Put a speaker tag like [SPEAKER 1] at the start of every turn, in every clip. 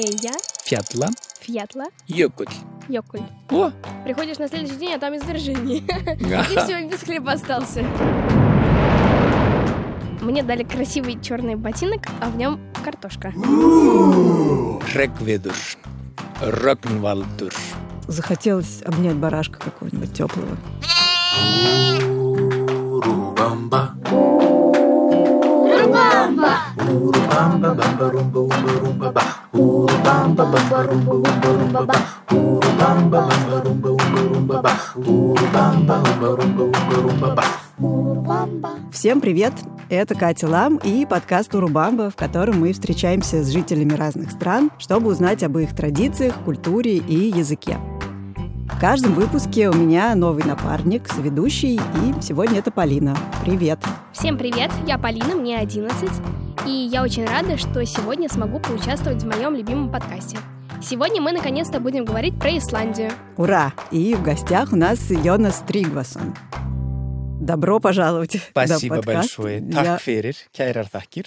[SPEAKER 1] Эйя,
[SPEAKER 2] Фятла,
[SPEAKER 1] Фьятла,
[SPEAKER 2] Йокуль.
[SPEAKER 1] Йокуль.
[SPEAKER 2] О!
[SPEAKER 1] Приходишь на следующий день, а там извержение. И все, без хлеба остался. Мне дали красивый черный ботинок, а в нем картошка.
[SPEAKER 2] Рекведуш. Рокнвалдуш.
[SPEAKER 3] Захотелось обнять барашка какого-нибудь теплого.
[SPEAKER 4] Урубамба. Урубамба, бамба, румба, умба, румба, ба. Урубамба, бамба, румба, умба, румба, ба. Урубамба, бамба, румба, умба, румба, ба. Умба, румба, умба, румба, ба.
[SPEAKER 3] Всем привет! Это Катя Лам и подкаст «Урубамба», в котором мы встречаемся с жителями разных стран, чтобы узнать об их традициях, культуре и языке. В каждом выпуске у меня новый напарник, соведущий, и сегодня это Полина. Привет!
[SPEAKER 1] Всем привет, я Полина, мне 11, и я очень рада, что сегодня смогу поучаствовать в моем любимом подкасте. Сегодня мы наконец-то будем говорить про Исландию.
[SPEAKER 3] Ура! И в гостях у нас Йонас Тригвасон. Добро пожаловать
[SPEAKER 2] Спасибо
[SPEAKER 3] на подкаст.
[SPEAKER 2] большое.
[SPEAKER 3] Я,
[SPEAKER 2] Так ферер. Кайрар такир.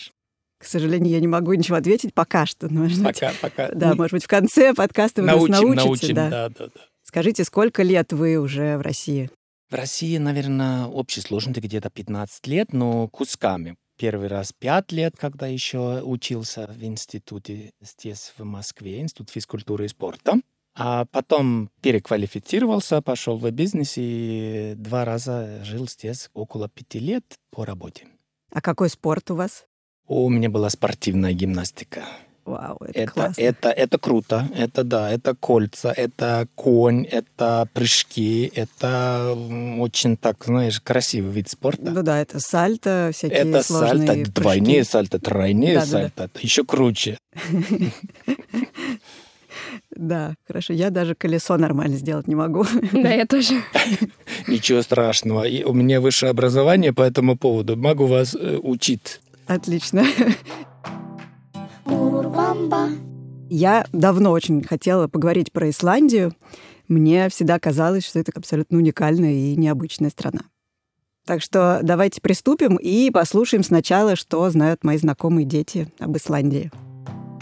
[SPEAKER 3] к сожалению, я не могу ничего ответить пока что. но, Может быть,
[SPEAKER 2] Пока, пока.
[SPEAKER 3] да, может быть, в конце подкаста вы
[SPEAKER 2] научим,
[SPEAKER 3] нас научите.
[SPEAKER 2] научим,
[SPEAKER 3] да.
[SPEAKER 2] да, да, да.
[SPEAKER 3] Скажите, сколько лет вы уже в России?
[SPEAKER 2] В России, наверное, общей сложности где-то 15 лет, но кусками. Первый раз 5 лет, когда еще учился в институте здесь, в Москве, Институт физкультуры и спорта. А потом переквалифицировался, пошел в бизнес и два раза жил здесь около пяти лет по работе.
[SPEAKER 3] А какой спорт у вас?
[SPEAKER 2] У меня была спортивная гимнастика.
[SPEAKER 3] Вау, это,
[SPEAKER 2] Это,
[SPEAKER 3] классно.
[SPEAKER 2] это, это круто. Это да, это кольца, это конь, это прыжки, это очень так, знаешь, красивый вид спорта.
[SPEAKER 3] Ну да, это сальто, всякие
[SPEAKER 2] это
[SPEAKER 3] сложные
[SPEAKER 2] сальто,
[SPEAKER 3] прыжки.
[SPEAKER 2] двойные сальто, тройные
[SPEAKER 3] Да-да-да.
[SPEAKER 2] сальто. Это еще круче.
[SPEAKER 3] Да, хорошо. Я даже колесо нормально сделать не могу.
[SPEAKER 1] Да, я тоже.
[SPEAKER 2] Ничего страшного. И у меня высшее образование по этому поводу. Могу вас э, учить.
[SPEAKER 3] Отлично. Я давно очень хотела поговорить про Исландию. Мне всегда казалось, что это абсолютно уникальная и необычная страна. Так что давайте приступим и послушаем сначала, что знают мои знакомые дети об Исландии.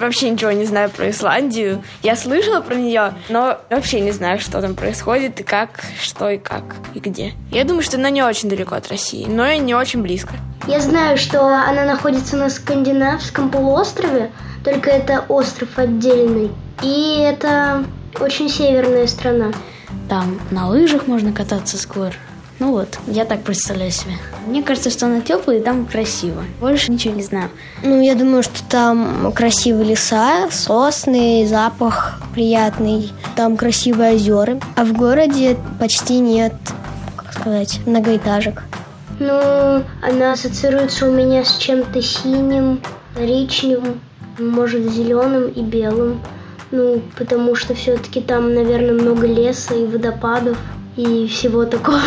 [SPEAKER 5] Вообще ничего не знаю про Исландию. Я слышала про нее, но вообще не знаю, что там происходит и как, что и как, и где. Я думаю, что она не очень далеко от России, но и не очень близко.
[SPEAKER 6] Я знаю, что она находится на скандинавском полуострове, только это остров отдельный. И это очень северная страна.
[SPEAKER 7] Там на лыжах можно кататься с гор. Ну вот, я так представляю себе. Мне кажется, что она теплая и там красиво. Больше ничего не знаю.
[SPEAKER 8] Ну, я думаю, что там красивые леса, сосны, запах приятный. Там красивые озера. А в городе почти нет, как сказать, многоэтажек.
[SPEAKER 6] Ну, она ассоциируется у меня с чем-то синим, коричневым, может, зеленым и белым. Ну, потому что все-таки там, наверное, много леса и водопадов и всего такого.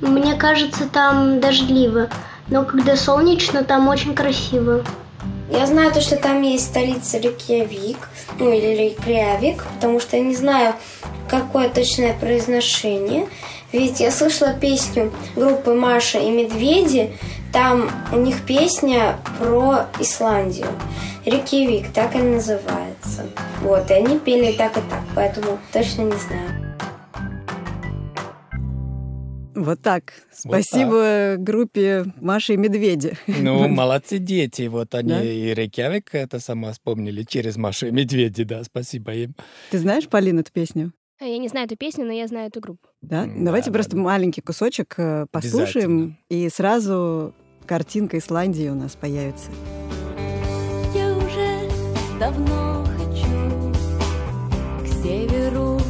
[SPEAKER 6] Мне кажется, там дождливо, но когда солнечно, там очень красиво.
[SPEAKER 9] Я знаю то, что там есть столица Рейкьявик, ну или Рейкьявик, потому что я не знаю, какое точное произношение. Ведь я слышала песню группы Маша и Медведи, там у них песня про Исландию. Рейкьявик, так и называется. Вот, и они пели так и так, поэтому точно не знаю.
[SPEAKER 3] Вот так.
[SPEAKER 2] Вот
[SPEAKER 3] Спасибо группе Маши и Медведи.
[SPEAKER 2] Ну, молодцы дети. Вот они
[SPEAKER 3] Да?
[SPEAKER 2] и Рейкьявик это сама вспомнили через Машу и Медведи. Да, спасибо им.
[SPEAKER 3] Ты знаешь, Полина, эту песню?
[SPEAKER 1] Я не знаю эту песню, но я знаю эту группу.
[SPEAKER 3] Да?
[SPEAKER 2] М,
[SPEAKER 3] Давайте
[SPEAKER 2] да,
[SPEAKER 3] просто
[SPEAKER 2] да, да.
[SPEAKER 3] маленький кусочек э, послушаем, и сразу картинка Исландии у нас появится.
[SPEAKER 10] Я уже давно хочу к северу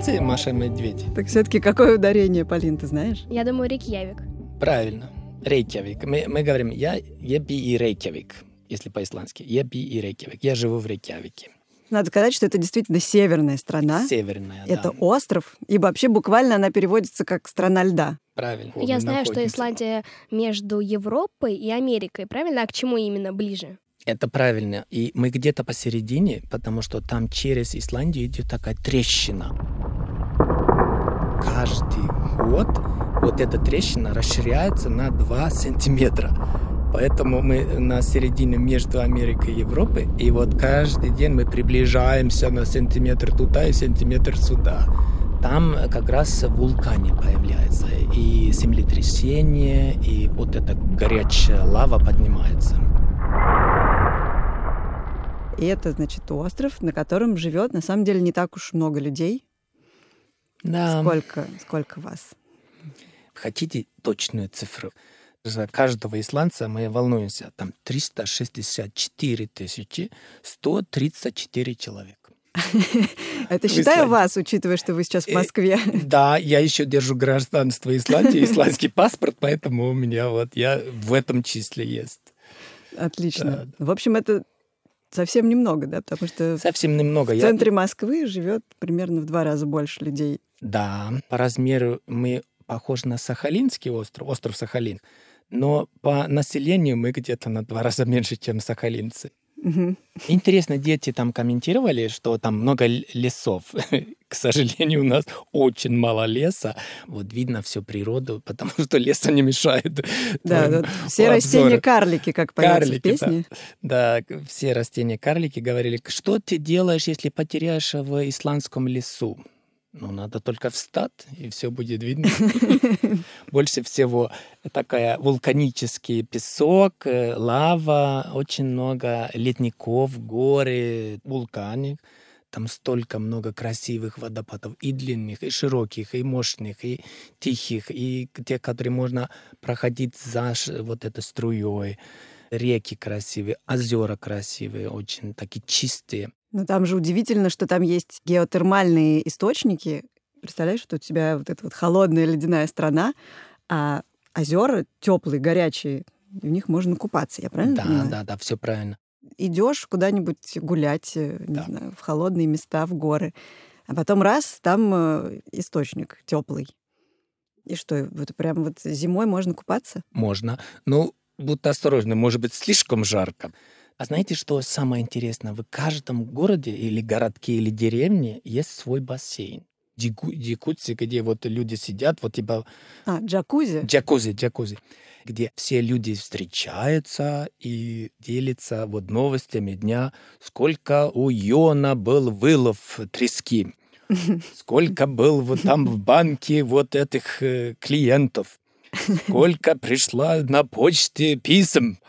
[SPEAKER 2] Молодцы, Маша и Медведь.
[SPEAKER 3] Так все-таки какое ударение, Полин, ты знаешь?
[SPEAKER 1] Я думаю, Рейкьявик.
[SPEAKER 2] Правильно. Рейкьявик. Мы, мы говорим, я еби и Рейкьявик. если по-исландски. Еби и Рейкьявик. Я живу в Рейкьявике.
[SPEAKER 3] Надо сказать, что это действительно северная страна.
[SPEAKER 2] Северная,
[SPEAKER 3] Это
[SPEAKER 2] да.
[SPEAKER 3] остров, и вообще буквально она переводится как «страна льда».
[SPEAKER 2] Правильно.
[SPEAKER 1] Я знаю, что
[SPEAKER 2] находимся.
[SPEAKER 1] Исландия между Европой и Америкой, правильно? А к чему именно ближе?
[SPEAKER 2] Это правильно. И мы где-то посередине, потому что там через Исландию идет такая трещина. Каждый год вот эта трещина расширяется на 2 сантиметра. Поэтому мы на середине между Америкой и Европой, и вот каждый день мы приближаемся на сантиметр туда и сантиметр сюда. Там как раз вулканы появляются, и землетрясение, и вот эта горячая лава поднимается.
[SPEAKER 3] И это, значит, остров, на котором живет, на самом деле, не так уж много людей.
[SPEAKER 2] Да.
[SPEAKER 3] Сколько, сколько вас?
[SPEAKER 2] Хотите точную цифру? За каждого исландца мы волнуемся. Там 364 тысячи 134 человека.
[SPEAKER 3] Это считаю вас, учитывая, что вы сейчас в
[SPEAKER 2] Э,
[SPEAKER 3] Москве.
[SPEAKER 2] Да, я еще держу гражданство Исландии, исландский паспорт, поэтому у меня вот я в этом числе есть.
[SPEAKER 3] Отлично. В общем, это совсем немного, да, потому что
[SPEAKER 2] Совсем немного.
[SPEAKER 3] в
[SPEAKER 2] Я-
[SPEAKER 3] центре Москвы живет примерно в два раза больше людей.
[SPEAKER 2] Да, по размеру мы похожи на Сахалинский остров, остров Сахалин, но по населению мы где-то на два раза меньше, чем сахалинцы. Интересно, дети там комментировали, что там много лесов. К сожалению, у нас очень мало леса. Вот видно всю природу, потому что леса не мешает.
[SPEAKER 3] Да, все
[SPEAKER 2] обзору.
[SPEAKER 3] растения карлики, как поется в
[SPEAKER 2] Карлики, да.
[SPEAKER 3] песне.
[SPEAKER 2] Да, к- все растения-карлики говорили, что ты делаешь, если потеряешь в исландском лесу? Ну, надо только встать, и все будет видно. Больше всего такая вулканический песок, э, лава, очень много ледников, горы, вулканы. Там столько много красивых водопадов, и длинных, и широких, и мощных, и тихих, и те, которые можно проходить за вот этой струей. Реки красивые, озера красивые, очень такие чистые.
[SPEAKER 3] Но там же удивительно, что там есть геотермальные источники. Представляешь, что у тебя вот эта вот холодная ледяная страна, а озера теплые, горячие, в них можно купаться, я правильно
[SPEAKER 2] Да,
[SPEAKER 3] понимаю?
[SPEAKER 2] да, да, все правильно.
[SPEAKER 3] Идешь куда-нибудь гулять, э, не
[SPEAKER 2] Да.
[SPEAKER 3] знаю, в холодные места, в горы, а потом раз, там э, источник теплый. И что, вот прям вот зимой можно купаться?
[SPEAKER 2] Можно. Ну, будьте осторожны, может быть, слишком жарко. А знаете, что самое интересное? В каждом городе или городке или деревне есть свой бассейн. Джакузи, где вот люди сидят, вот типа
[SPEAKER 3] А, джакузи?
[SPEAKER 2] джакузи, джакузи, где все люди встречаются и делятся вот новостями дня, сколько у Йона был вылов трески, сколько был вот там в банке вот этих э, клиентов, сколько пришла на почте писем.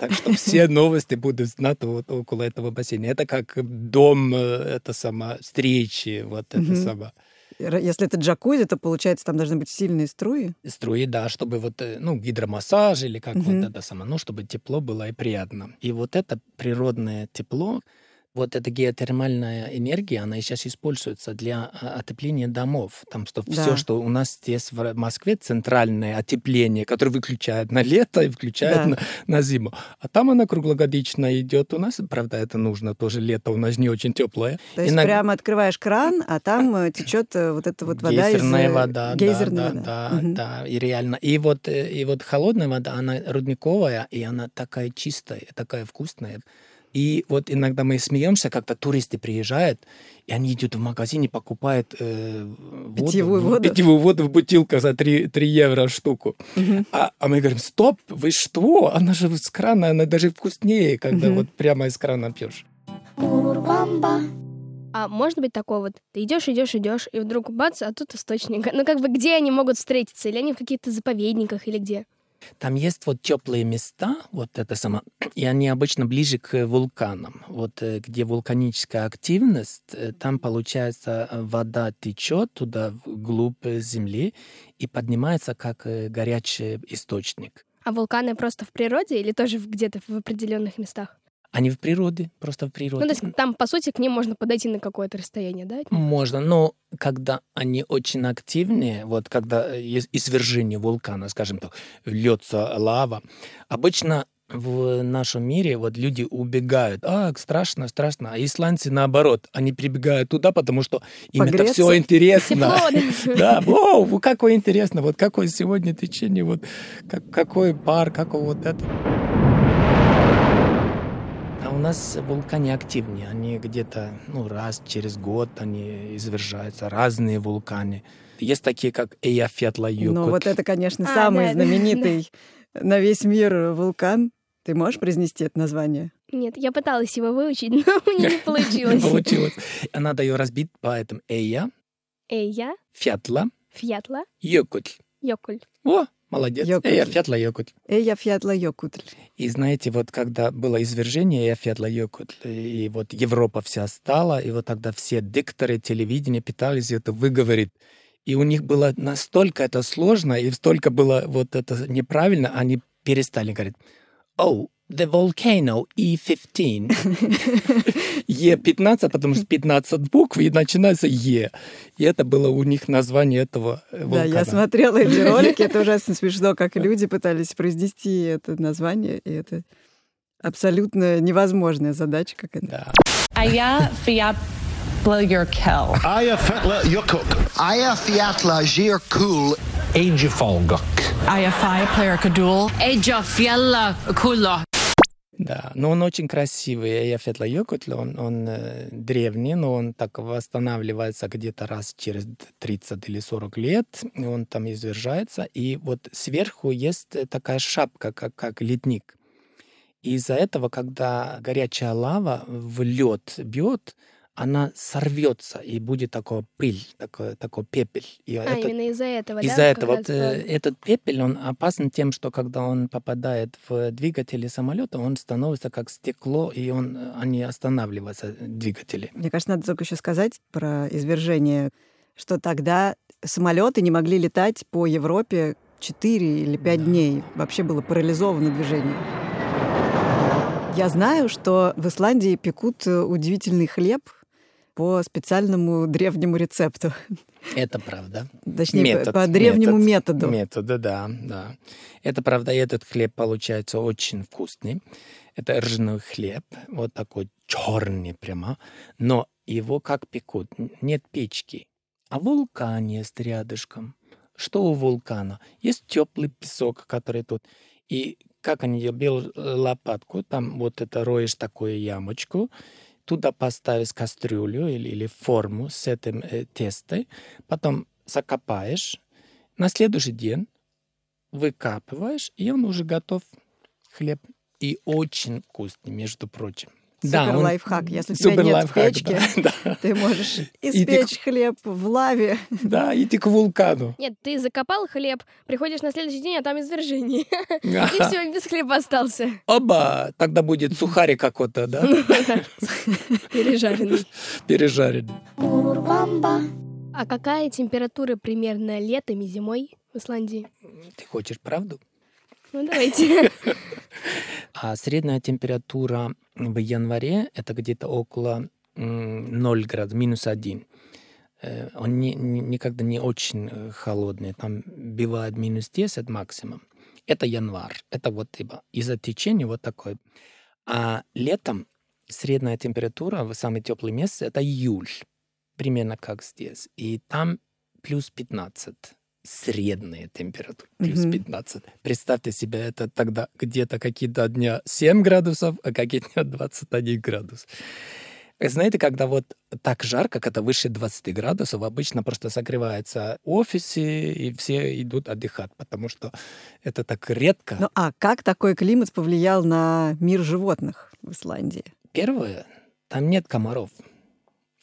[SPEAKER 2] Так что все новости будут знать вот около этого бассейна. Это как дом, э, это сама встречи, вот это сама
[SPEAKER 3] Если это джакузи, то, получается, там должны быть сильные струи.
[SPEAKER 2] струи, да, чтобы вот, э, ну, гидромассаж или как
[SPEAKER 3] Мгм.
[SPEAKER 2] вот это самое, ну, чтобы тепло было и приятно. И вот это природное тепло, вот эта геотермальная энергия, она сейчас используется для а, отопления домов. Там что
[SPEAKER 3] Да.
[SPEAKER 2] все, что у нас здесь в Москве, центральное отепление, которое выключает на лето и включает
[SPEAKER 3] Да.
[SPEAKER 2] на, на зиму. А там она круглогодично идет. У нас, правда, это нужно тоже лето, у нас не очень теплое.
[SPEAKER 3] То есть
[SPEAKER 2] Иног-
[SPEAKER 3] прямо открываешь кран, а там течет вот эта вот вода из...
[SPEAKER 2] Гейзерная
[SPEAKER 3] э,
[SPEAKER 2] вода,
[SPEAKER 3] гейзерная
[SPEAKER 2] да,
[SPEAKER 3] вода.
[SPEAKER 2] да,
[SPEAKER 3] Мгм.
[SPEAKER 2] да, и реально. И вот, э, и вот холодная вода, она рудниковая, и она такая чистая, такая вкусная. И вот иногда мы смеемся, когда туристы приезжают, и они идут в магазин и покупают э, воду,
[SPEAKER 3] Питьевую воду?
[SPEAKER 2] питьевую воду в бутылках за 3, 3 евро штуку.
[SPEAKER 3] Мгм.
[SPEAKER 2] А, а мы говорим, стоп, вы что? Она же с крана, она даже вкуснее, когда
[SPEAKER 3] Мгм.
[SPEAKER 2] вот прямо из крана пьешь.
[SPEAKER 1] А может быть такое вот, ты идешь, идешь, идешь, и вдруг бац, а тут источник. Ну как бы где они могут встретиться? Или они в каких-то заповедниках, или где?
[SPEAKER 2] Там есть вот теплые места, вот это само, и они обычно ближе к вулканам. Вот э, где вулканическая активность, э, там получается э, вода течет туда вглубь земли и поднимается как горячий источник.
[SPEAKER 1] А вулканы просто в природе или тоже где-то в определенных местах?
[SPEAKER 2] Они в природе, просто в природе.
[SPEAKER 1] Ну, то есть там, по сути, к ним можно подойти на какое-то расстояние, да?
[SPEAKER 2] Можно, но когда они очень активные, вот когда э, из- извержение вулкана, скажем так, льется лава, обычно в нашем мире вот люди убегают. А, страшно, страшно. А исландцы наоборот, они прибегают туда, потому что им это
[SPEAKER 3] Погреться.
[SPEAKER 2] все интересно.
[SPEAKER 1] Тепло,
[SPEAKER 2] Да, воу, какое интересно, вот какое сегодня течение, вот как- какой пар, какой вот это. У нас вулканы активнее, они где-то ну, раз через год они извержаются, разные вулканы. Есть такие, как Эйяфетла-Юкут.
[SPEAKER 3] Ну, вот это, конечно,
[SPEAKER 1] А,
[SPEAKER 3] самый
[SPEAKER 1] да, да,
[SPEAKER 3] знаменитый на весь мир вулкан. Ты можешь произнести это название?
[SPEAKER 1] Нет, я пыталась его выучить, но у меня не
[SPEAKER 2] Не
[SPEAKER 1] получилось.
[SPEAKER 2] получилось. А Надо ее разбить по этому Эйя,
[SPEAKER 1] Эйя,
[SPEAKER 2] Фятла,
[SPEAKER 1] Фьятла,
[SPEAKER 2] Йокут.
[SPEAKER 1] Йокуль.
[SPEAKER 2] О, молодец.
[SPEAKER 3] Йокут.
[SPEAKER 2] Эйя, Фятла, Йокут.
[SPEAKER 3] Эйя Фьятла Йокутль.
[SPEAKER 2] И знаете, вот когда было извержение Эйяфетла Йокут, и вот Европа вся стала, и вот тогда все дикторы телевидения пытались это выговорить. И у них было настолько это сложно, и столько было вот это неправильно, они перестали говорить, oh, the volcano E15. Е15, потому что 15 букв, и начинается Е. И это было у них название этого э,
[SPEAKER 3] Да,
[SPEAKER 2] вулкана.
[SPEAKER 3] я смотрела эти ролики, это ужасно смешно, как люди пытались произнести это название, и это абсолютно невозможная задача какая-то.
[SPEAKER 2] Да.
[SPEAKER 11] Aya Fiatla Yurkel.
[SPEAKER 12] Aya Fetla Yukuk. Aya Fiatla Jir Kul. Age Folguk.
[SPEAKER 11] Aya Fia Player Kadul.
[SPEAKER 10] Eja Fiella Kula.
[SPEAKER 2] Да, но он очень красивый. Эйяфетла Йокутл, он, он э, древний, но он так восстанавливается где-то раз через 30 или 40 лет, он там извержается. И вот сверху есть э, такая шапка, как, как ледник. Из-за этого, когда горячая лава в лед бьет, она сорвется, и будет такой пыль, такой, такой пепель. И
[SPEAKER 1] А,
[SPEAKER 2] это-
[SPEAKER 1] именно из-за этого, да?
[SPEAKER 2] из-за
[SPEAKER 1] как
[SPEAKER 2] этого вот, э,
[SPEAKER 1] да.
[SPEAKER 2] этот пепель, он опасен тем, что когда он попадает в двигатели самолета, он становится как стекло, и он, они останавливаются, двигатели.
[SPEAKER 3] Мне кажется, надо только еще сказать про извержение, что тогда самолеты не могли летать по Европе 4 или 5 дней. Вообще было парализовано движение. Я знаю, что в Исландии пекут э, удивительный хлеб по специальному древнему рецепту.
[SPEAKER 2] Это правда.
[SPEAKER 3] Точнее, по- по древнему методу.
[SPEAKER 2] Метода, да, да. Это правда, и этот хлеб получается очень вкусный. Это ржаной хлеб, вот такой черный прямо. Но его как пекут? Нет печки, а вулкан есть рядышком. Что у вулкана? Есть теплый песок, который тут. И как они делают? Э, лопатку, там вот это роешь такую ямочку, туда поставишь кастрюлю или, или форму с этим э, тестой, потом закопаешь, на следующий день выкапываешь, и он уже готов, хлеб. И очень вкусный, между прочим.
[SPEAKER 3] Супер
[SPEAKER 2] он-
[SPEAKER 3] лайфхак. Если у тебя
[SPEAKER 2] супер
[SPEAKER 3] нет
[SPEAKER 2] лайфхак,
[SPEAKER 3] печки,
[SPEAKER 2] да, да.
[SPEAKER 3] ты можешь
[SPEAKER 2] И ты-
[SPEAKER 3] испечь хлеб в лаве.
[SPEAKER 2] Да, иди к вулкану.
[SPEAKER 1] Нет, ты закопал хлеб, приходишь на следующий день, а там извержение. И все, без хлеба остался.
[SPEAKER 2] Оба! Тогда будет сухарик какой-то, да?
[SPEAKER 1] Пережаренный.
[SPEAKER 2] Пережаренный.
[SPEAKER 1] А какая температура примерно летом и зимой в Исландии?
[SPEAKER 2] Ты хочешь правду?
[SPEAKER 1] Ну, давайте.
[SPEAKER 2] А средняя температура в январе это где-то около м, 0 градусов, минус 1. Э, Он не- никогда не очень э, холодный. Там бывает минус 10 максимум. Это январь. Это вот типа из-за течения вот такой. А летом средняя температура в самый теплый месяц это июль. Примерно как здесь. И там плюс 15 средняя температура, плюс
[SPEAKER 3] Мгм.
[SPEAKER 2] 15. Представьте себе, это тогда где-то какие-то дня 7 градусов, а какие дня 21 градус. Э, Знаете, когда вот так жарко, когда выше 20 градусов, обычно просто согреваются офисы, и все идут отдыхать, потому что это так редко.
[SPEAKER 3] Ну а как такой климат повлиял на мир животных в Исландии?
[SPEAKER 2] Первое, там нет комаров.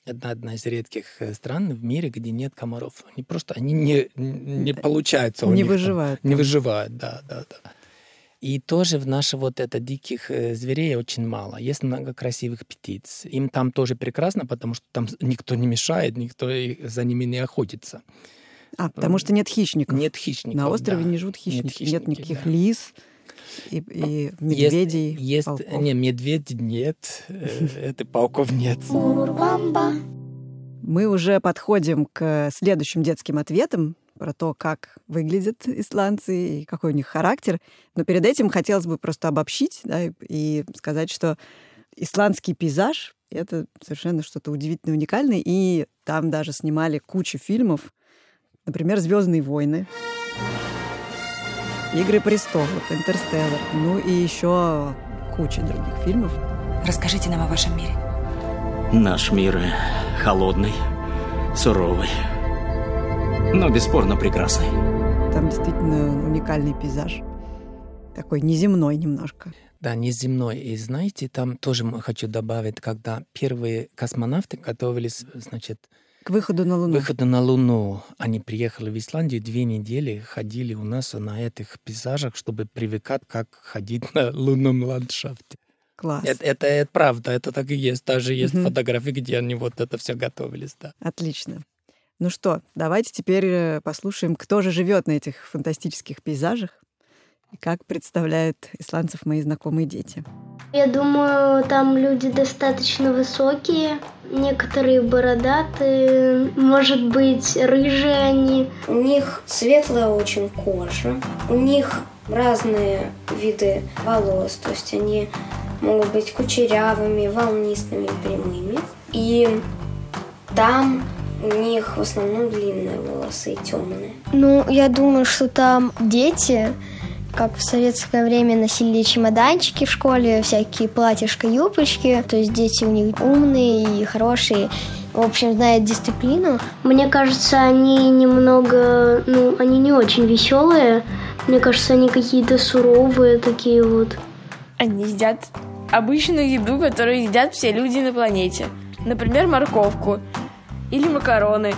[SPEAKER 2] Это одна из редких э, стран в мире, где нет комаров. Они просто, они не, не получаются у
[SPEAKER 3] Не
[SPEAKER 2] них там.
[SPEAKER 3] выживают
[SPEAKER 2] Не
[SPEAKER 3] там.
[SPEAKER 2] выживают, да, да, да. И тоже в наших вот это диких э, зверей очень мало. Есть много красивых птиц. Им там тоже прекрасно, потому что там никто не мешает, никто за ними не охотится.
[SPEAKER 3] А, потому что нет хищников.
[SPEAKER 2] Нет хищников.
[SPEAKER 3] На острове
[SPEAKER 2] да.
[SPEAKER 3] не живут хищники. Нет,
[SPEAKER 2] хищники,
[SPEAKER 3] никаких
[SPEAKER 2] да.
[SPEAKER 3] лис и, и
[SPEAKER 2] Есть-
[SPEAKER 3] медведей.
[SPEAKER 2] Есть,
[SPEAKER 3] волков.
[SPEAKER 2] не, медведей нет, э, это пауков нет.
[SPEAKER 3] Мы уже подходим к следующим детским ответам. про то, как выглядят исландцы и какой у них характер. Но перед этим хотелось бы просто обобщить да, и сказать, что исландский пейзаж — это совершенно что-то удивительно уникальное. И там даже снимали кучу фильмов, например, «Звездные войны», «Игры престолов», «Интерстеллар», ну и еще куча других фильмов.
[SPEAKER 13] Расскажите нам о вашем мире.
[SPEAKER 14] Наш мир холодный, суровый, но бесспорно прекрасный.
[SPEAKER 3] Там действительно уникальный пейзаж. Такой неземной немножко.
[SPEAKER 2] Да, неземной. И знаете, там тоже хочу добавить, когда первые космонавты готовились, значит,
[SPEAKER 3] к выходу на Луну.
[SPEAKER 2] Выходу на Луну. Они приехали в Исландию, две недели ходили у нас на этих пейзажах, чтобы привыкать, как ходить на лунном ландшафте.
[SPEAKER 3] Класс.
[SPEAKER 2] Это, это, это правда, это так и есть. Даже есть угу. фотографии, где они вот это все готовились. Да.
[SPEAKER 3] Отлично. Ну что, давайте теперь э, послушаем, кто же живет на этих фантастических пейзажах как представляют исландцев мои знакомые дети.
[SPEAKER 6] Я думаю, там люди достаточно высокие, некоторые бородатые, может быть, рыжие они.
[SPEAKER 9] У них светлая очень кожа, у них разные виды волос, то есть они могут быть кучерявыми, волнистыми, прямыми. И там у них в основном длинные волосы и темные.
[SPEAKER 8] Ну, я думаю, что там дети, как в советское время носили чемоданчики в школе, всякие платьишко, юбочки. То есть дети у них умные и хорошие. В общем, знают дисциплину.
[SPEAKER 6] Мне кажется, они немного, ну, они не очень веселые. Мне кажется, они какие-то суровые такие вот.
[SPEAKER 5] Они едят обычную еду, которую едят все люди на планете. Например, морковку, или макароны,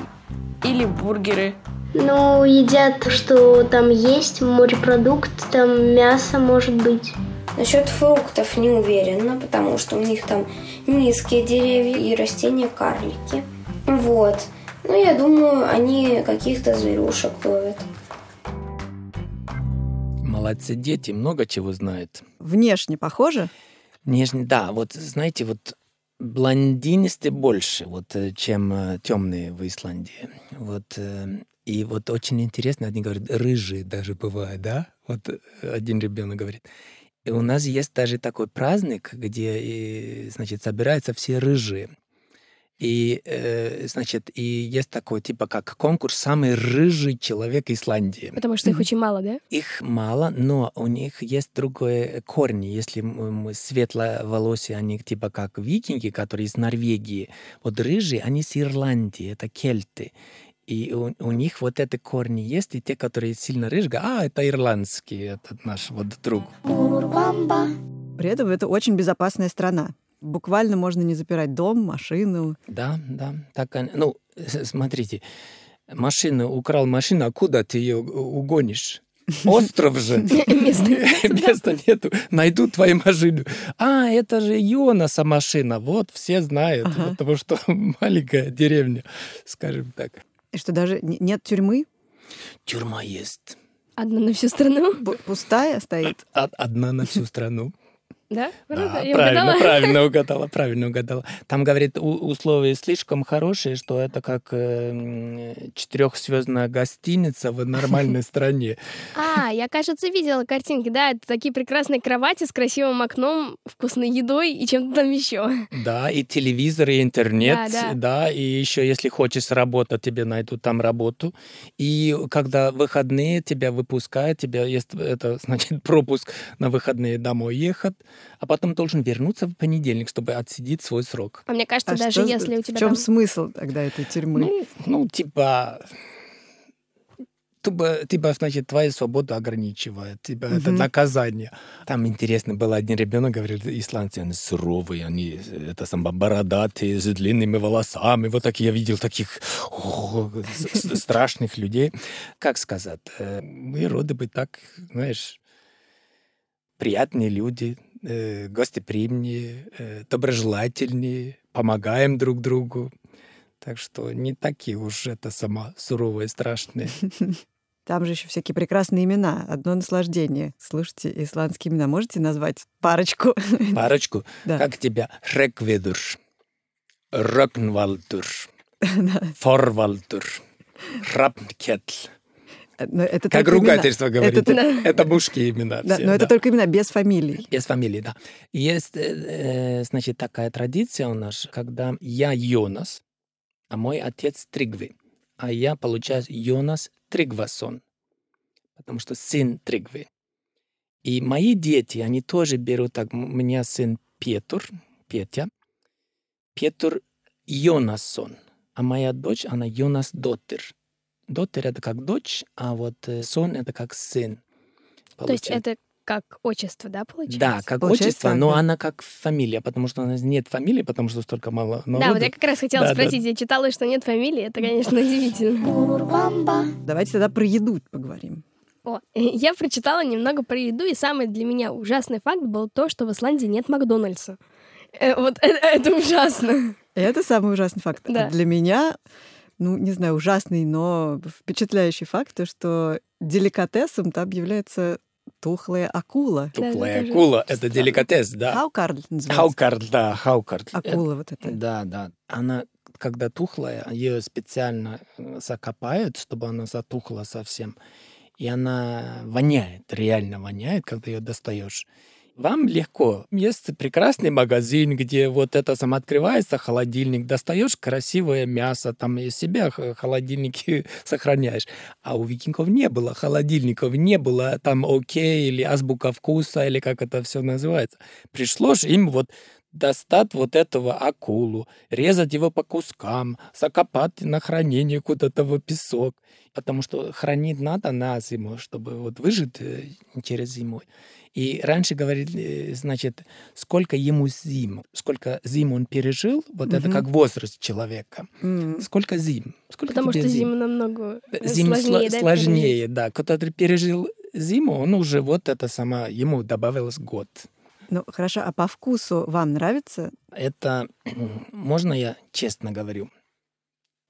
[SPEAKER 5] или бургеры.
[SPEAKER 6] Ну, едят, что там есть, морепродукт, там мясо может быть.
[SPEAKER 9] Насчет фруктов не уверена, потому что у них там низкие деревья и растения карлики. Вот. Но я думаю, они каких-то зверушек ловят.
[SPEAKER 2] Молодцы дети, много чего знают.
[SPEAKER 3] Внешне похоже?
[SPEAKER 2] Нежный, да. Вот знаете, вот блондинисты больше, вот, э, чем э, темные в Исландии. Вот, э, и вот очень интересно, они говорят, рыжие даже бывают, да? Вот один ребенок говорит. И у нас есть даже такой праздник, где, значит, собираются все рыжие. И, э, значит, и есть такой, типа, как конкурс «Самый рыжий человек Исландии».
[SPEAKER 1] Потому что их очень мало, да?
[SPEAKER 2] Их мало, но у них есть другое корни. Если мы светловолосые, они типа как викинги, которые из Норвегии. Вот рыжие, они с Ирландии, это кельты. И у, у них вот эти корни есть, и те, которые сильно рыжие, а, это ирландский, это наш вот друг.
[SPEAKER 3] При этом это очень безопасная страна буквально можно не запирать дом, машину.
[SPEAKER 2] Да, да. Так, ну, смотрите, машина, украл машину, а куда ты ее угонишь? Остров же. Места нету. Найду твою машину. А, это же Йонаса машина. Вот, все знают. Ага. Потому что маленькая деревня, скажем так.
[SPEAKER 3] И что, даже нет тюрьмы?
[SPEAKER 2] Тюрьма есть.
[SPEAKER 1] Одна на всю страну?
[SPEAKER 3] Пустая стоит?
[SPEAKER 2] Одна на всу страну.
[SPEAKER 1] Да?
[SPEAKER 2] Да, Я правильно, угадала? правильно угадала, правильно угадала. Там, говорит, условия слишком хорошие, что это как э, четырехзвездная гостиница в нормальной стране.
[SPEAKER 1] А, я, кажется, видела картинки, да, это такие прекрасные кровати с красивым окном, вкусной едой и чем-то там еще.
[SPEAKER 2] Да, и телевизор, и интернет, да, и еще, если хочешь работать, тебе найдут там работу. И когда выходные тебя выпускают, тебя есть это, значит, пропуск на выходные домой ехать а потом должен вернуться в понедельник, чтобы отсидеть свой срок.
[SPEAKER 1] А мне кажется, а даже что, если у тебя
[SPEAKER 3] В чем
[SPEAKER 1] там...
[SPEAKER 3] смысл тогда этой тюрьмы?
[SPEAKER 2] Ну, ну типа типа, типа, значит, твою свободу ограничивает, типа, mm-hmm. это наказание. Там интересно было, один ребенок говорил, исландцы, они суровые, они, это сам бородатые, с длинными волосами, вот так я видел таких страшных людей. Как сказать, э, мы роды бы так, знаешь, приятные люди, э, гостеприимнее, э, доброжелательнее, помогаем друг другу. Так что не такие уж это сама суровые, страшные.
[SPEAKER 3] Там же еще всякие прекрасные имена. Одно наслаждение. Слушайте, исландские имена. Можете назвать парочку?
[SPEAKER 2] Парочку? Да. Как тебя? Рекведур, Рокнвалдур, Форвалдур, Рапнкетл,
[SPEAKER 3] Но это
[SPEAKER 2] Как
[SPEAKER 3] только имена.
[SPEAKER 2] ругательство говорит.
[SPEAKER 3] Это,
[SPEAKER 2] Это, мужские имена.
[SPEAKER 3] да,
[SPEAKER 2] все,
[SPEAKER 3] но это
[SPEAKER 2] да.
[SPEAKER 3] только имена без фамилий.
[SPEAKER 2] Без фамилии, да. Есть, э, э, значит, такая традиция у нас, когда я Йонас, а мой отец Тригви. А я, получается, Йонас Тригвасон, потому что сын Тригви. И мои дети, они тоже берут так. У меня сын Петр, Петя, Петр Йонассон, а моя дочь, она Йонас Доттер. Доттер — это как дочь, а вот э, сон — это как сын.
[SPEAKER 1] То есть
[SPEAKER 2] Получается.
[SPEAKER 1] это как отчество, да, получается?
[SPEAKER 2] Да, как
[SPEAKER 3] Получается
[SPEAKER 2] отчество,
[SPEAKER 3] так,
[SPEAKER 2] но
[SPEAKER 3] да.
[SPEAKER 2] она как фамилия, потому что у нас нет фамилии, потому что столько мало народу.
[SPEAKER 1] Да, вот я как раз хотела
[SPEAKER 2] Да, да.
[SPEAKER 1] спросить, я читала, что нет фамилии, это, конечно, удивительно.
[SPEAKER 3] Давайте тогда про еду поговорим.
[SPEAKER 1] О, я прочитала немного про еду, и самый для меня ужасный факт был то, что в Исландии нет Макдональдса. Э, Вот это, это ужасно.
[SPEAKER 3] Это самый ужасный факт. А
[SPEAKER 1] Да.
[SPEAKER 3] Для меня, ну, не знаю, ужасный, но впечатляющий факт, то, что деликатесом там является тухлая акула.
[SPEAKER 2] Тухлая акула — это деликатес, да.
[SPEAKER 3] Хаукард называется.
[SPEAKER 2] Хаукард, да, хаукард.
[SPEAKER 3] Акула вот эта.
[SPEAKER 2] Да, да. Она, когда тухлая, ее специально э, закопают, чтобы она затухла совсем. И она воняет, реально воняет, когда ее достаешь. Вам легко. Есть прекрасный магазин, где вот это сам открывается, холодильник, достаешь красивое мясо, там и себя холодильники сохраняешь. А у викингов не было холодильников, не было там окей или азбука вкуса, или как это все называется. Пришлось им вот достать вот этого акулу, резать его по кускам, закопать на хранение куда-то в песок, потому что хранить надо на зиму, чтобы вот выжить э, через зиму. И раньше говорили, э, значит, сколько ему зим, сколько зим он пережил, вот это
[SPEAKER 3] Мгм.
[SPEAKER 2] как возраст человека.
[SPEAKER 3] М.
[SPEAKER 2] Сколько зим? Сколько
[SPEAKER 1] Потому что
[SPEAKER 2] зим?
[SPEAKER 1] зима намного э,
[SPEAKER 2] Зим
[SPEAKER 1] сложнее,
[SPEAKER 2] сло-
[SPEAKER 1] да,
[SPEAKER 2] сложнее, да. Кто-то пережил зиму, он уже вот это сама, ему добавилось год.
[SPEAKER 3] Ну, хорошо, а по вкусу вам нравится?
[SPEAKER 2] Это, можно я честно говорю,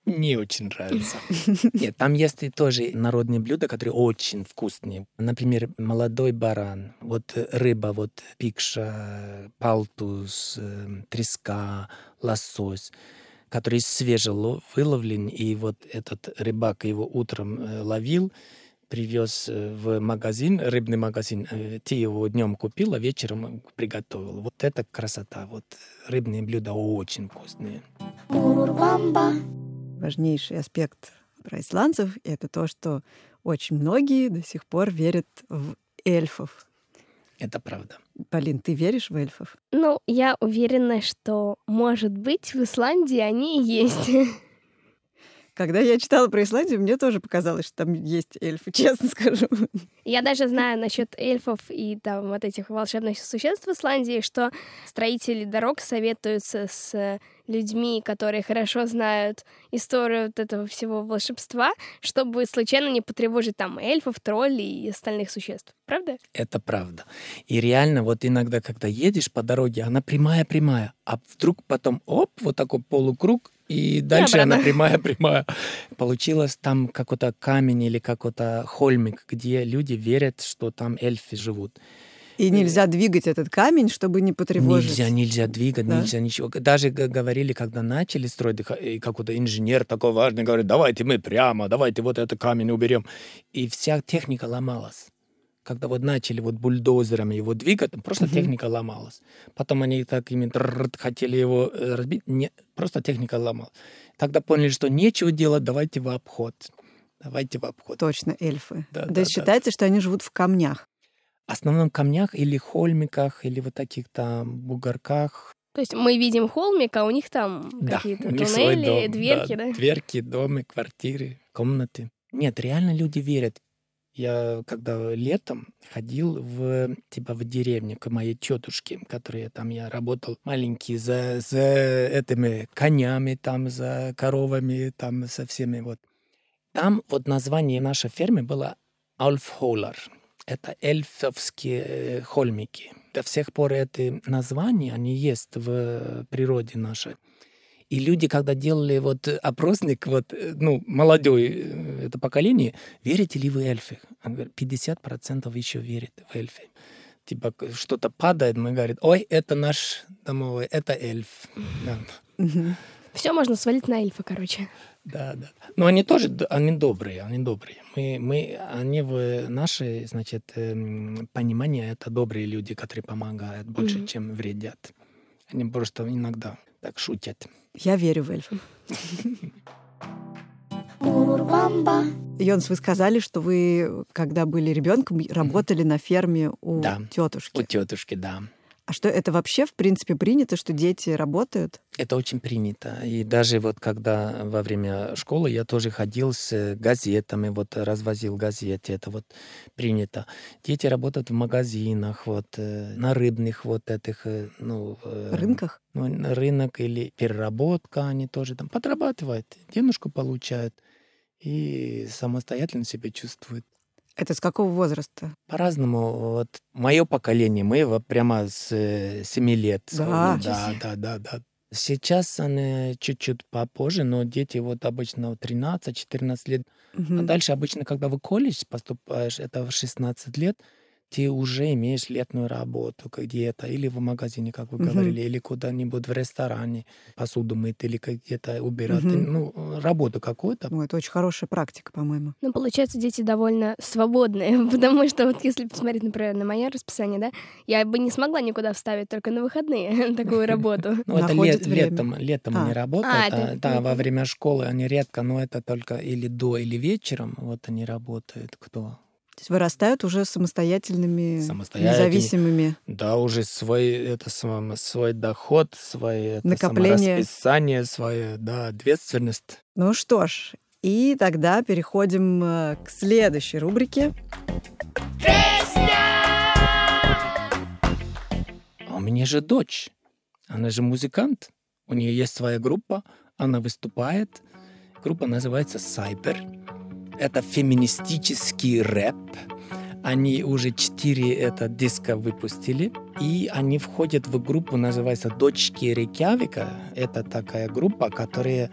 [SPEAKER 2] не очень нравится. Нет, там есть и тоже народные блюда, которые очень вкусные. Например, молодой баран, вот рыба, вот пикша, палтус, э, треска, лосось, который свежело выловлен, и вот этот рыбак его утром э, ловил, привез э, в магазин, рыбный магазин, э, ты его днем купил, а вечером приготовил. Вот это красота. Вот рыбные блюда очень вкусные.
[SPEAKER 3] Важнейший аспект про исландцев — это то, что очень многие до сих пор верят в эльфов.
[SPEAKER 2] Это правда.
[SPEAKER 3] Полин, ты веришь в эльфов?
[SPEAKER 1] Ну, я уверена, что, может быть, в Исландии они и есть.
[SPEAKER 3] Когда я читала про Исландию, мне тоже показалось, что там есть эльфы, честно скажу.
[SPEAKER 1] Я даже знаю насчет эльфов и там вот этих волшебных существ в Исландии, что строители дорог советуются с людьми, которые хорошо знают историю вот этого всего волшебства, чтобы случайно не потревожить там эльфов, троллей и остальных существ. Правда?
[SPEAKER 2] Это правда. И реально, вот иногда, когда едешь по дороге, она прямая-прямая, а вдруг потом, оп, вот такой полукруг, и дальше она
[SPEAKER 1] обратно.
[SPEAKER 2] прямая-прямая. Получилось там какой-то камень или какой-то холмик, где люди верят, что там эльфы живут.
[SPEAKER 3] И нельзя двигать этот камень, чтобы не потревожить.
[SPEAKER 2] Нельзя, нельзя двигать,
[SPEAKER 3] Да?
[SPEAKER 2] нельзя ничего. Даже говорили, когда начали строить, и какой-то инженер такой важный говорит, давайте мы прямо, давайте вот этот камень уберем. И вся техника ломалась. Когда вот начали вот бульдозерами его двигать, просто
[SPEAKER 3] Мгм.
[SPEAKER 2] техника ломалась. Потом они так ими хотели его разбить, не, просто техника ломалась. Тогда поняли, что нечего делать, давайте в обход. Давайте в обход.
[SPEAKER 3] Точно, эльфы.
[SPEAKER 2] Да,
[SPEAKER 3] То
[SPEAKER 2] да,
[SPEAKER 3] есть
[SPEAKER 2] да.
[SPEAKER 3] считается, что они живут в камнях.
[SPEAKER 2] В основном камнях или холмиках, или вот таких там бугорках.
[SPEAKER 1] То есть мы видим холмик, а у них там
[SPEAKER 2] Да,
[SPEAKER 1] какие-то туннели,
[SPEAKER 2] дом,
[SPEAKER 1] дверки, да?
[SPEAKER 2] Дверки, дома, квартиры, комнаты. Нет, реально люди верят. Я когда летом ходил в типа в деревню к моей тетушке, которая там я работал маленький за, за этими конями, там за коровами, там со всеми вот. Там вот название нашей фермы было Алфхолар. Это эльфовские холмики. До всех пор эти названия, они есть в природе нашей. И люди, когда делали вот опросник, вот, э, ну, молодое э, это поколение, верите ли вы эльфы? Он говорит, 50% еще верит в эльфы. Типа что-то падает, мы говорим, ой, это наш домовой, это эльф.
[SPEAKER 1] Все можно свалить на эльфа, короче.
[SPEAKER 2] Да, да. Но они тоже, они добрые, они добрые. Мы, мы, они в наше, значит, эм, понимание, это добрые люди, которые помогают больше,
[SPEAKER 3] Мгм.
[SPEAKER 2] чем вредят. Они просто иногда так шутят.
[SPEAKER 3] Я верю в эльфов. Йонс, вы сказали, что вы, когда были ребенком, работали на ферме у
[SPEAKER 2] Да.
[SPEAKER 3] тетушки.
[SPEAKER 2] У тетушки, да.
[SPEAKER 3] А что это вообще, в принципе, принято, что дети работают?
[SPEAKER 2] Это очень принято. И даже вот когда во время школы я тоже ходил с газетами, вот развозил газеты, это вот принято. Дети работают в магазинах, вот э, на рыбных вот этих, э, ну... э,
[SPEAKER 3] Рынках?
[SPEAKER 2] Ну, рынок или переработка, они тоже там подрабатывают, денежку получают и самостоятельно себя чувствуют.
[SPEAKER 3] Это с какого возраста?
[SPEAKER 2] По-разному. Вот мое поколение, мы вот прямо с 7 лет.
[SPEAKER 3] Да.
[SPEAKER 2] Да, да, да, да. Сейчас они чуть-чуть попозже, но дети вот обычно в 13-14 лет. А
[SPEAKER 3] Мгм.
[SPEAKER 2] дальше обычно, когда в колледж поступаешь, это в 16 лет, ты уже имеешь летную работу где-то, или в магазине, как вы
[SPEAKER 3] Мгм.
[SPEAKER 2] говорили, или куда-нибудь в ресторане посуду мыть, или как где-то убирать.
[SPEAKER 3] Мгм.
[SPEAKER 2] Ну, работу какую-то.
[SPEAKER 3] Ну, это очень хорошая практика, по-моему.
[SPEAKER 1] Ну, получается, дети довольно свободные, потому что вот если посмотреть, например, на мое расписание, да, я бы не смогла никуда вставить только на выходные такую работу.
[SPEAKER 2] Ну, это летом, летом
[SPEAKER 3] А.
[SPEAKER 2] они работают.
[SPEAKER 1] А,
[SPEAKER 2] а, да, во время школы они редко, но это только или до, или вечером. Вот они работают. Кто?
[SPEAKER 3] То есть вырастают уже самостоятельными,
[SPEAKER 2] Самостоятельными.
[SPEAKER 3] независимыми.
[SPEAKER 2] Да, уже свой, это сам- свой доход, свое
[SPEAKER 3] Накопление.
[SPEAKER 2] расписание, свою да, ответственность.
[SPEAKER 3] Ну что ж, и тогда переходим э, к следующей рубрике.
[SPEAKER 2] А у меня же дочь. Она же музыкант. У нее есть своя группа. Она выступает. Группа называется Cyber. Это феминистический рэп. Они уже четыре это диска выпустили. И они входят в группу, называется «Дочки Рейкявика». Это такая группа, которая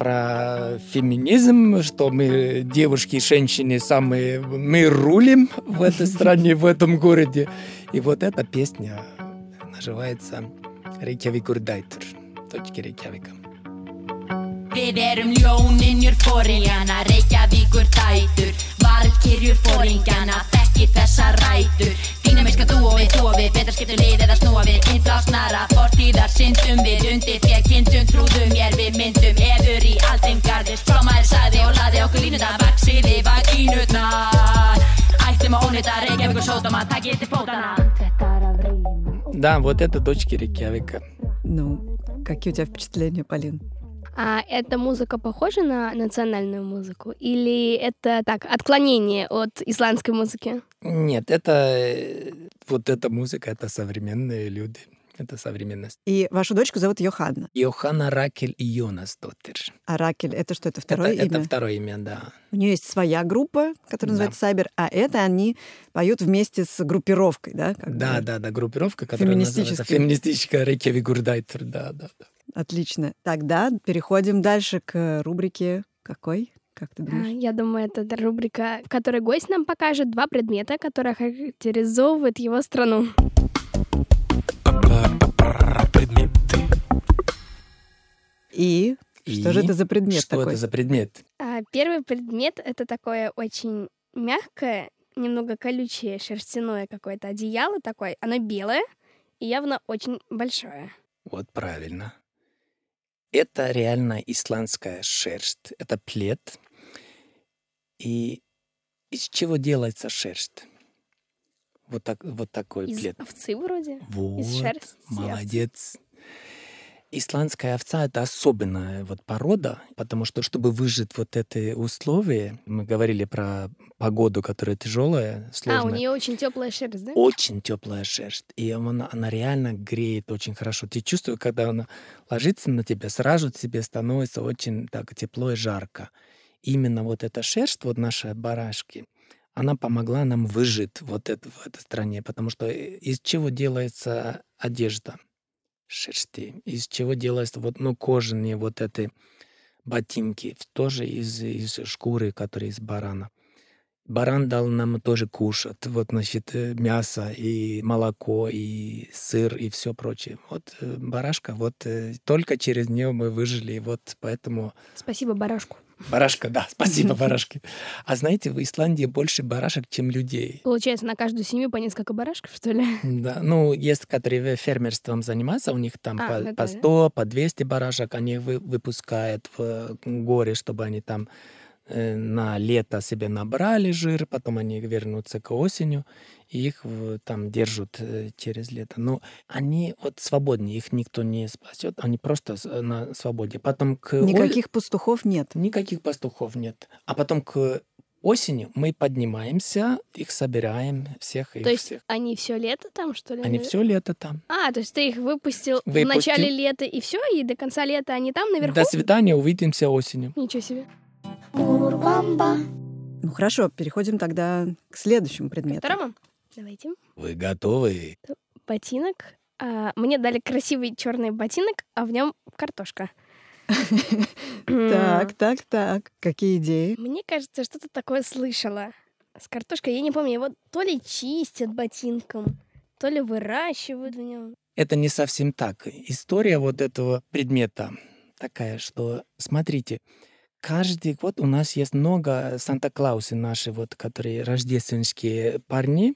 [SPEAKER 2] про феминизм, что мы, девушки и женщины, самые, мы рулим в этой стране, в этом городе. И вот эта песня называется Dætur, дочки Рейкявика.
[SPEAKER 15] Við erum ljóninjur fóringjana, Reykjavíkur dætur Valkyrjur fóringjana, þekkir þessa rætur Dýnamiska dúo við, dúo við, betra skiptum lið eða snúa við Innblásnara, fortíðar, syndum við Undir því að kindum, trúðum ég við myndum Efur í aldingarðir, splámaður sagði og laði okkur línuna Vaksiði vakínutnar Ættum að ónýta Reykjavíkur sódama, takk ég til fótana Þetta er af reynum
[SPEAKER 2] Да, вот это дочки Рейкявика.
[SPEAKER 3] Ну, какие у тебя впечатления, Полин?
[SPEAKER 1] А эта музыка похожа на национальную музыку? Или это так, отклонение от исландской музыки?
[SPEAKER 2] Нет, это э, вот эта музыка, это современные люди. Это современность.
[SPEAKER 3] И вашу дочку зовут Йоханна.
[SPEAKER 2] Йоханна Ракель и Йонас Доттер.
[SPEAKER 3] А Ракель — это что, это второе
[SPEAKER 2] это,
[SPEAKER 3] имя?
[SPEAKER 2] это второе имя, да.
[SPEAKER 3] У нее есть своя группа, которая
[SPEAKER 2] Да.
[SPEAKER 3] называется Сайбер, а это они поют вместе с группировкой, да? как
[SPEAKER 2] Да,
[SPEAKER 3] бы?
[SPEAKER 2] да, да, группировка, которая называется
[SPEAKER 3] Феминистическая.
[SPEAKER 2] феминистическая Reykjavíkur Dætur, да, да, да.
[SPEAKER 3] Отлично. Тогда переходим дальше к рубрике какой? Как ты
[SPEAKER 1] А,
[SPEAKER 3] думаешь?
[SPEAKER 1] Я думаю, это рубрика, в которой гость нам покажет два предмета, которые характеризовывают его страну.
[SPEAKER 3] И, что же
[SPEAKER 2] И
[SPEAKER 3] это за предмет
[SPEAKER 2] Что
[SPEAKER 3] такой?
[SPEAKER 2] это за предмет?
[SPEAKER 1] А, Первый предмет — это такое очень мягкое, немного колючее шерстяное какое-то одеяло такое. Оно белое и явно очень большое.
[SPEAKER 2] Вот правильно. Это реально исландская шерсть. Это плед. И из чего делается шерсть? Вот, так, вот такой
[SPEAKER 1] Из
[SPEAKER 2] плед.
[SPEAKER 1] овцы вроде.
[SPEAKER 2] Вот,
[SPEAKER 1] Из шерсти. овцы.
[SPEAKER 2] Исландская овца — это особенная вот порода, потому что, чтобы выжить вот эти условия, мы говорили про погоду, которая тяжелая, сложная.
[SPEAKER 1] А, у нее очень теплая шерсть, да?
[SPEAKER 2] Очень теплая шерсть. И она, она реально греет очень хорошо. Ты чувствуешь, когда она ложится на тебя, сразу тебе становится очень так тепло и жарко. Именно вот эта шерсть, вот наши барашки, она помогла нам выжить вот это, в этой стране. Потому что из чего делается одежда? Шерсти. Из чего делается вот, ну, кожаные вот эти ботинки. Тоже из, из шкуры, которые из барана Баран дал нам тоже кушать. Вот, значит, э, мясо и молоко, и сыр, и все прочее. Вот э, барашка, вот э, только через нее мы выжили. Вот поэтому...
[SPEAKER 1] Спасибо барашку.
[SPEAKER 2] Барашка, да, спасибо, барашки. А знаете, в Исландии больше барашек, чем людей.
[SPEAKER 1] Получается, на каждую семью по несколько барашков, что ли?
[SPEAKER 2] Да, ну, есть, которые фермерством занимаются, у них там
[SPEAKER 1] А,
[SPEAKER 2] по,
[SPEAKER 1] это
[SPEAKER 2] по
[SPEAKER 1] да.
[SPEAKER 2] 100, по 200 барашек, они вы- выпускают в горе, чтобы они там на лето себе набрали жир, потом они вернутся к осенью, и их в- там держат э, через лето. Но они вот свободнее, их никто не спасет, они просто с- на свободе. Потом к о-
[SPEAKER 3] Никаких пастухов нет.
[SPEAKER 2] Никаких пастухов нет. А потом к осени мы поднимаемся, их собираем, всех их
[SPEAKER 1] То есть
[SPEAKER 2] всех.
[SPEAKER 1] они все лето там, что ли?
[SPEAKER 2] Они все лето там.
[SPEAKER 1] А, то есть ты их выпустил, в
[SPEAKER 2] Выпустил.
[SPEAKER 1] начале лета и все, и до конца лета они там наверху?
[SPEAKER 2] До свидания, увидимся осенью.
[SPEAKER 1] Ничего себе.
[SPEAKER 3] Ну хорошо, переходим тогда к следующему предмету.
[SPEAKER 1] Второму? Давайте.
[SPEAKER 2] Вы готовы?
[SPEAKER 1] Ботинок. А, мне дали красивый черный ботинок, а в нем картошка.
[SPEAKER 3] Так, так, так. Какие идеи?
[SPEAKER 1] Мне кажется, что-то такое слышала. С картошкой я не помню, его то ли чистят ботинком, то ли выращивают в нем.
[SPEAKER 2] Это не совсем так. История вот этого предмета такая, что, смотрите, каждый год у нас есть много Санта-Клаусы наши, вот, которые рождественские парни,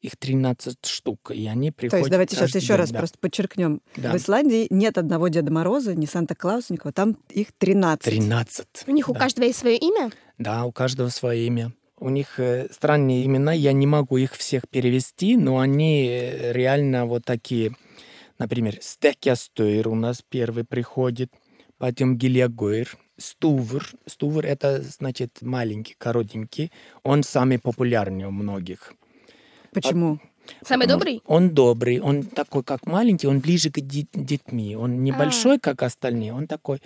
[SPEAKER 2] их 13 штук, и они приходят
[SPEAKER 3] То есть давайте сейчас еще
[SPEAKER 2] день,
[SPEAKER 3] раз
[SPEAKER 2] да.
[SPEAKER 3] просто подчеркнем.
[SPEAKER 2] Да.
[SPEAKER 3] В Исландии нет одного Деда Мороза, ни Санта-Клауса, никого. Там их 13.
[SPEAKER 2] 13.
[SPEAKER 1] У них у
[SPEAKER 2] Да.
[SPEAKER 1] каждого есть свое имя?
[SPEAKER 2] Да, у каждого свое имя. У них э, странные имена, я не могу их всех перевести, но они э, реально вот такие. Например, Стекястойр у нас первый приходит, потом Гильягойр, Стувр. Стувр — это, значит, маленький, коротенький. Он самый популярный у многих.
[SPEAKER 3] Почему?
[SPEAKER 1] Самый
[SPEAKER 2] Потому
[SPEAKER 1] добрый?
[SPEAKER 2] Он добрый, он такой, как маленький, он ближе к детьми. Он небольшой, как остальные, он такой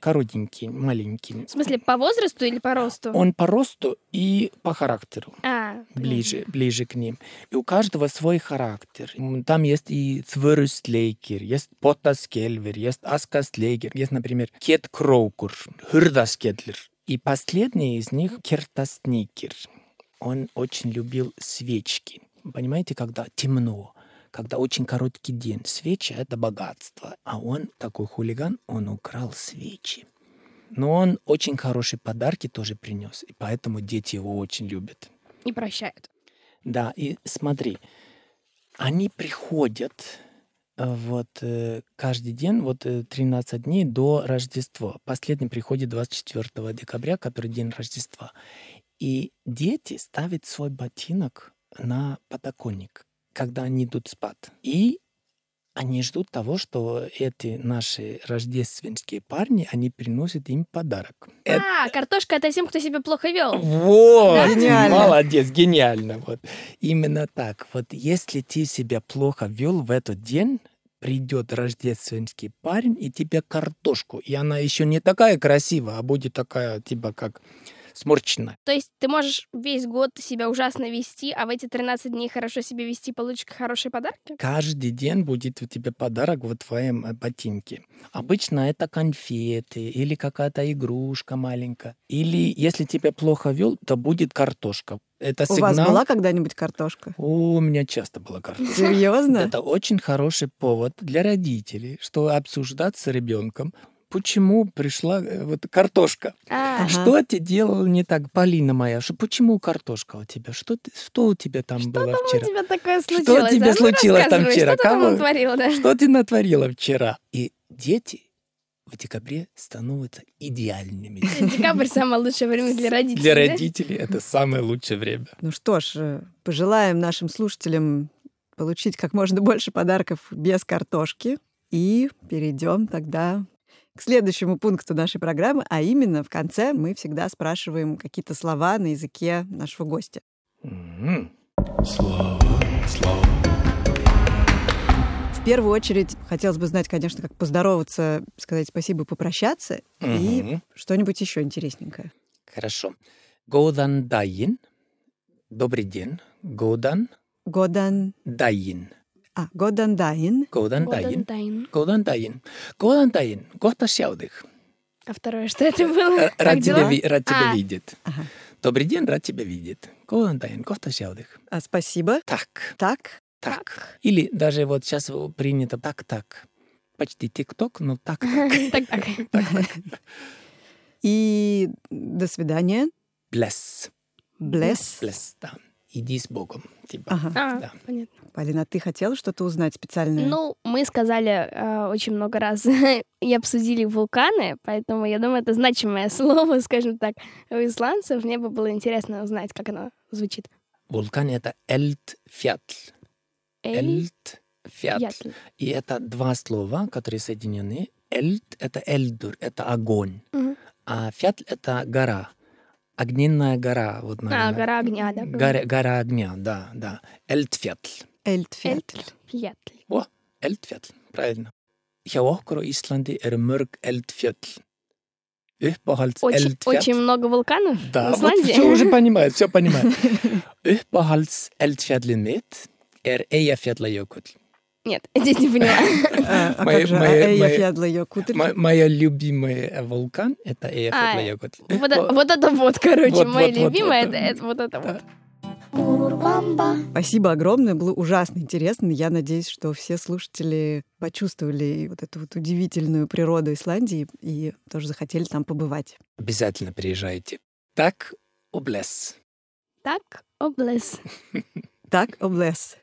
[SPEAKER 2] коротенький, маленький.
[SPEAKER 1] В смысле, по возрасту или по росту?
[SPEAKER 2] Он по росту и по характеру
[SPEAKER 1] А,
[SPEAKER 2] ближе, ближе к ним. И у каждого свой характер. Там есть и Þvörusleikir, есть Pottaskefill, есть Askasleikir, есть, например, Ketkrókur, Hurðaskellir. И последний из них Kertasníkir. Он очень любил свечки. Понимаете, когда темно, когда очень короткий день. Свечи — это богатство. А он, такой хулиган, он украл свечи. Но он очень хорошие подарки тоже принес, и поэтому дети его очень любят.
[SPEAKER 1] и прощают.
[SPEAKER 2] Да, и смотри, они приходят э, вот э, каждый день, вот э, 13 дней до Рождества. Последний приходит 24 декабря, который день Рождества. И дети ставят свой ботинок на подоконник, когда они идут спать. И они ждут того, что эти наши рождественские парни, они приносят им подарок. Это-
[SPEAKER 1] А, картошка это тем, кто себя плохо вел.
[SPEAKER 2] вот,
[SPEAKER 3] Гениально.
[SPEAKER 2] молодец, гениально. Вот. Именно так. Вот если ты себя плохо вел в этот день, придет рождественский парень и тебе картошку. И она еще не такая красивая, а будет такая, типа, как сморченная.
[SPEAKER 1] То есть ты можешь весь год себя ужасно вести, а в эти 13 дней хорошо себя вести, получишь хорошие подарки?
[SPEAKER 2] Каждый день будет у тебя подарок в твоем э, ботинке. Обычно это конфеты или какая-то игрушка маленькая. Или если тебя плохо вел, то будет картошка. Это
[SPEAKER 3] У
[SPEAKER 2] сигнал.
[SPEAKER 3] вас была когда-нибудь картошка?
[SPEAKER 2] О, у меня часто была картошка.
[SPEAKER 3] Серьезно?
[SPEAKER 2] Это очень хороший повод для родителей, что обсуждать с ребенком, почему пришла э, вот картошка.
[SPEAKER 1] А,
[SPEAKER 3] Ага.
[SPEAKER 2] Что ты делал не так, Полина моя? Что, почему картошка у тебя? Что, ты, что у тебя там было
[SPEAKER 1] там у
[SPEAKER 2] вчера?
[SPEAKER 1] тебя такое
[SPEAKER 2] Что
[SPEAKER 1] случилось?
[SPEAKER 2] тебе
[SPEAKER 1] а? Ну,
[SPEAKER 2] случилось там вчера?
[SPEAKER 1] Что ты там
[SPEAKER 2] Кого?
[SPEAKER 1] натворила, да?
[SPEAKER 2] Что ты натворила вчера? И дети в декабре становятся идеальными.
[SPEAKER 1] Декабрь самое лучшее время для родителей.
[SPEAKER 2] Для
[SPEAKER 1] да?
[SPEAKER 2] родителей это самое лучшее время.
[SPEAKER 3] Ну что ж, э, пожелаем нашим слушателям получить как можно больше подарков без картошки. И перейдем тогда к следующему пункту нашей программы, а именно в конце мы всегда спрашиваем какие-то слова на языке нашего гостя.
[SPEAKER 2] М.
[SPEAKER 4] Слава, слава.
[SPEAKER 3] В первую очередь хотелось бы знать, конечно, как поздороваться, сказать спасибо, попрощаться и
[SPEAKER 2] Мгм.
[SPEAKER 3] что-нибудь еще интересненькое.
[SPEAKER 2] Хорошо. Годан дайин. Добрый день. Годан
[SPEAKER 3] Годан...
[SPEAKER 2] дайин.
[SPEAKER 3] А, Годан Дайн.
[SPEAKER 2] Годан
[SPEAKER 1] Golden
[SPEAKER 2] дайин.
[SPEAKER 1] Time.
[SPEAKER 2] Годан дайин. Годан дайин. Гота сяудых.
[SPEAKER 1] А второе, что это было?
[SPEAKER 2] Э, Рад тебя, ви- рад тебя
[SPEAKER 1] А,
[SPEAKER 2] видеть.
[SPEAKER 3] Ага.
[SPEAKER 2] Добрый день, рад тебя видеть. Голан дайн, кофта сяудых.
[SPEAKER 3] А, спасибо.
[SPEAKER 2] Так.
[SPEAKER 3] Так?
[SPEAKER 2] Так. Или даже вот сейчас принято так-так. Почти тик-ток, но так-так.
[SPEAKER 1] Так-так.
[SPEAKER 3] И до свидания.
[SPEAKER 2] Блесс.
[SPEAKER 3] Блесс.
[SPEAKER 2] Блесс, да. Иди с Богом. Типа.
[SPEAKER 3] Ага.
[SPEAKER 1] А,
[SPEAKER 2] Да.
[SPEAKER 1] понятно.
[SPEAKER 3] Полина, ты хотела что-то узнать специальное?
[SPEAKER 1] Ну, мы сказали э, очень много раз и обсудили вулканы, поэтому я думаю, это значимое слово, скажем так, у исландцев. Мне бы было интересно узнать, как оно звучит.
[SPEAKER 2] Вулкан — это Эльтфятл.
[SPEAKER 1] Эль-
[SPEAKER 2] Эльтфятл.
[SPEAKER 1] Ятл.
[SPEAKER 2] И это два слова, которые соединены. Эльт — это эльдур, это огонь.
[SPEAKER 1] Мгм.
[SPEAKER 2] А фятл — это гора. Огненная гора. Вот,
[SPEAKER 1] А,
[SPEAKER 2] наверное.
[SPEAKER 1] гора огня, да?
[SPEAKER 2] Гора, гора огня, да, да. Эльтфятл.
[SPEAKER 3] Эльтфятл.
[SPEAKER 1] Эльтфятл.
[SPEAKER 2] О, Eldfjall, правильно. Hjá okkur á Íslandi eru mörg eldfjöll. Uppáhalds
[SPEAKER 1] Очень, очень много вулканов
[SPEAKER 2] Да,
[SPEAKER 1] в
[SPEAKER 2] вот
[SPEAKER 1] Исландии.
[SPEAKER 2] все уже понимает, все понимает. Uppáhalds eldfjallið mitt er Eyjafjallajökull.
[SPEAKER 1] Нет, здесь не поняла.
[SPEAKER 3] А, а
[SPEAKER 2] Моя-
[SPEAKER 3] как же
[SPEAKER 2] моя- моя- Моя любимый вулкан — это
[SPEAKER 1] А,
[SPEAKER 2] Eyjafjallajökull.
[SPEAKER 1] вот, это вот, короче,
[SPEAKER 2] вот.
[SPEAKER 1] это, это вот это вот.
[SPEAKER 3] Спасибо огромное, было ужасно интересно. Я надеюсь, что все слушатели почувствовали вот эту вот удивительную природу Исландии и тоже захотели там побывать.
[SPEAKER 2] Обязательно приезжайте. Так, облес.
[SPEAKER 1] Takk, og
[SPEAKER 3] bless. Takk, og bless.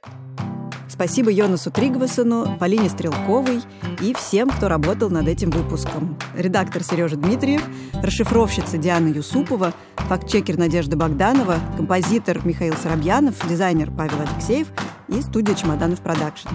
[SPEAKER 3] Спасибо Йонасу Тригвасону, Полине Стрелковой и всем, кто работал над этим выпуском. Редактор Сережа Дмитриев, расшифровщица Диана Юсупова, фактчекер Надежда Богданова, композитор Михаил Соробьянов, дизайнер Павел Алексеев и студия «Чемоданов Продакшн».